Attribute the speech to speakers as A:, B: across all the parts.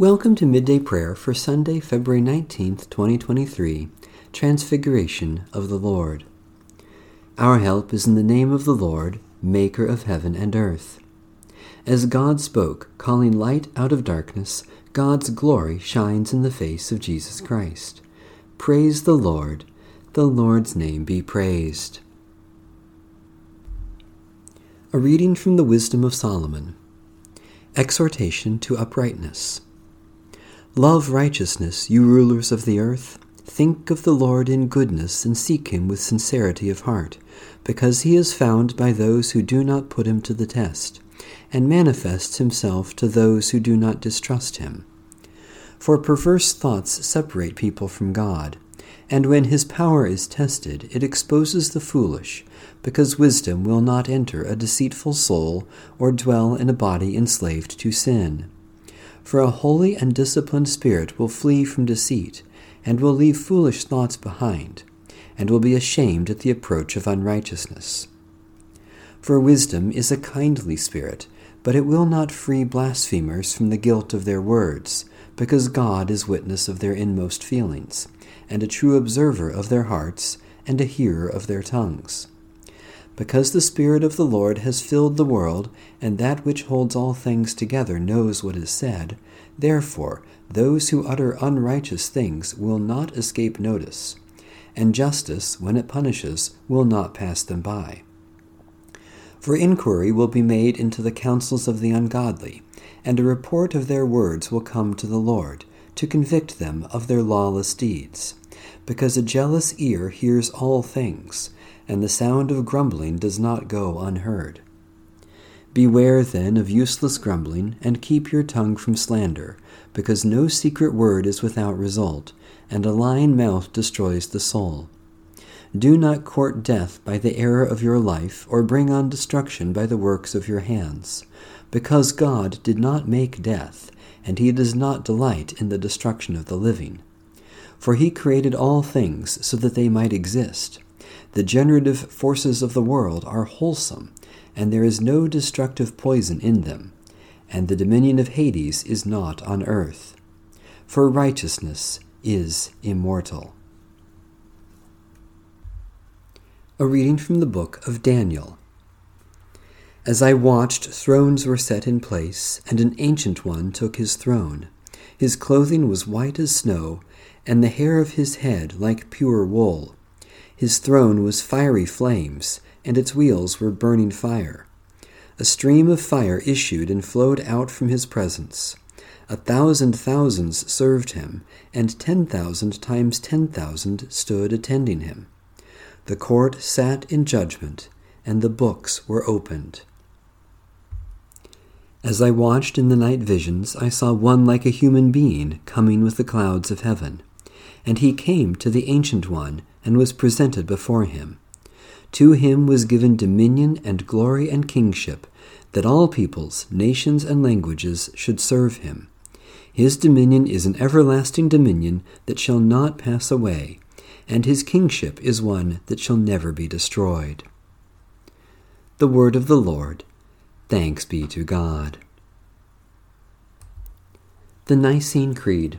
A: Welcome to Midday Prayer for Sunday, February 19th, 2023, Transfiguration of the Lord. Our help is in the name of the Lord, Maker of heaven and earth. As God spoke, calling light out of darkness, God's glory shines in the face of Jesus Christ. Praise the Lord. The Lord's name be praised. A reading from the Wisdom of Solomon. Exhortation to uprightness. Love righteousness, you rulers of the earth. Think of the Lord in goodness and seek him with sincerity of heart, because he is found by those who do not put him to the test, and manifests himself to those who do not distrust him. For perverse thoughts separate people from God, and when his power is tested, it exposes the foolish, because wisdom will not enter a deceitful soul or dwell in a body enslaved to sin. For a holy and disciplined spirit will flee from deceit, and will leave foolish thoughts behind, and will be ashamed at the approach of unrighteousness. For wisdom is a kindly spirit, but it will not free blasphemers from the guilt of their words, because God is witness of their inmost feelings, and a true observer of their hearts, and a hearer of their tongues because the Spirit of the Lord has filled the world, and that which holds all things together knows what is said, therefore those who utter unrighteous things will not escape notice, and justice, when it punishes, will not pass them by. For inquiry will be made into the counsels of the ungodly, and a report of their words will come to the Lord, to convict them of their lawless deeds. Because a jealous ear hears all things, and the sound of grumbling does not go unheard. Beware then of useless grumbling, and keep your tongue from slander, because no secret word is without result, and a lying mouth destroys the soul. Do not court death by the error of your life, or bring on destruction by the works of your hands, because God did not make death, and he does not delight in the destruction of the living. For he created all things so that they might exist the generative forces of the world are wholesome, and there is no destructive poison in them, and the dominion of Hades is not on earth. For righteousness is immortal. A reading from the book of Daniel. As I watched, thrones were set in place, and an ancient one took his throne. His clothing was white as snow, and the hair of his head like pure wool. His throne was fiery flames, and its wheels were burning fire. A stream of fire issued and flowed out from his presence. A thousand thousands served him, and ten thousand times ten thousand stood attending him. The court sat in judgment, and the books were opened. As I watched in the night visions, I saw one like a human being coming with the clouds of heaven. And he came to the Ancient One and was presented before him. To him was given dominion and glory and kingship, that all peoples, nations, and languages should serve him. His dominion is an everlasting dominion that shall not pass away, and his kingship is one that shall never be destroyed. The word of the Lord. Thanks be to God. The Nicene Creed.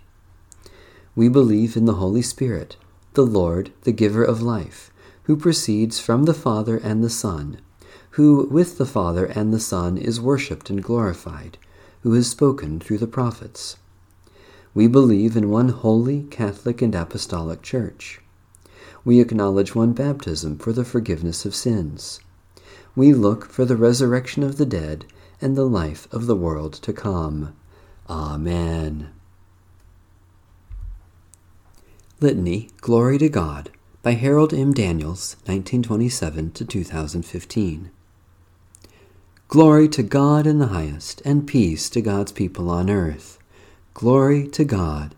A: We believe in the Holy Spirit, the Lord, the giver of life, who proceeds from the Father and the Son, who with the Father and the Son is worshipped and glorified, who has spoken through the prophets. We believe in one holy, Catholic, and Apostolic Church. We acknowledge one baptism for the forgiveness of sins. We look for the resurrection of the dead and the life of the world to come. Amen. Litany, Glory to God, by Harold M. Daniels, 1927 to 2015. Glory to God in the highest, and peace to God's people on earth. Glory to God.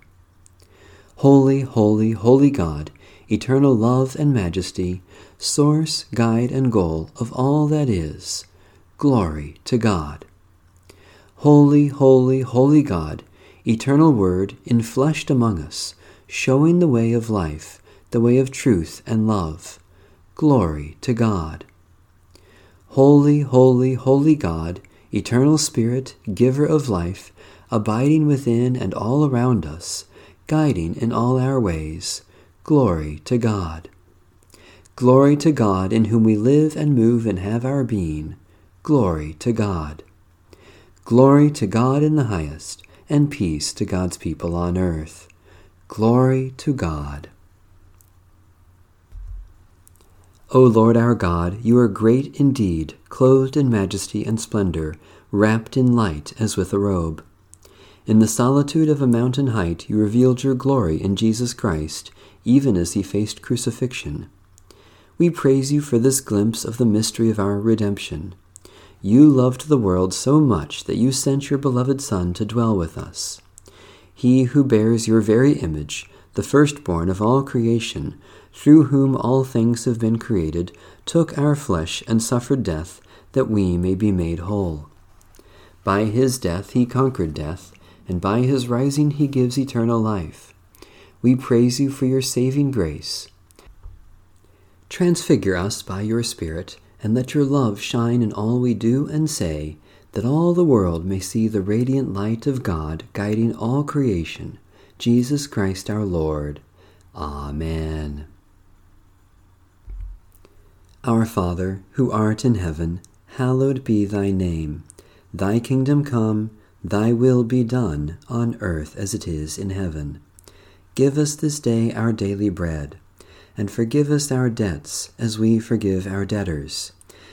A: Holy, holy, holy God, eternal love and majesty, source, guide, and goal of all that is. Glory to God. Holy, holy, holy God, eternal Word, infleshed among us, showing the way of life, the way of truth and love. Glory to God. Holy, holy, holy God, eternal Spirit, giver of life, abiding within and all around us, guiding in all our ways. Glory to God. Glory to God in whom we live and move and have our being. Glory to God. Glory to God in the highest, and peace to God's people on earth. Glory to God. O Lord our God, you are great indeed, clothed in majesty and splendor, wrapped in light as with a robe. In the solitude of a mountain height, you revealed your glory in Jesus Christ, even as he faced crucifixion. We praise you for this glimpse of the mystery of our redemption. You loved the world so much that you sent your beloved Son to dwell with us. He who bears your very image, the firstborn of all creation, through whom all things have been created, took our flesh and suffered death that we may be made whole. By his death he conquered death and by his rising he gives eternal life. We praise you for your saving grace. Transfigure us by your Spirit, and let your love shine in all we do and say, that all the world may see the radiant light of God guiding all creation, Jesus Christ our Lord. Amen. Our Father, who art in heaven, hallowed be thy name. Thy kingdom come Thy will be done on earth as it is in heaven. Give us this day our daily bread, and forgive us our debts as we forgive our debtors.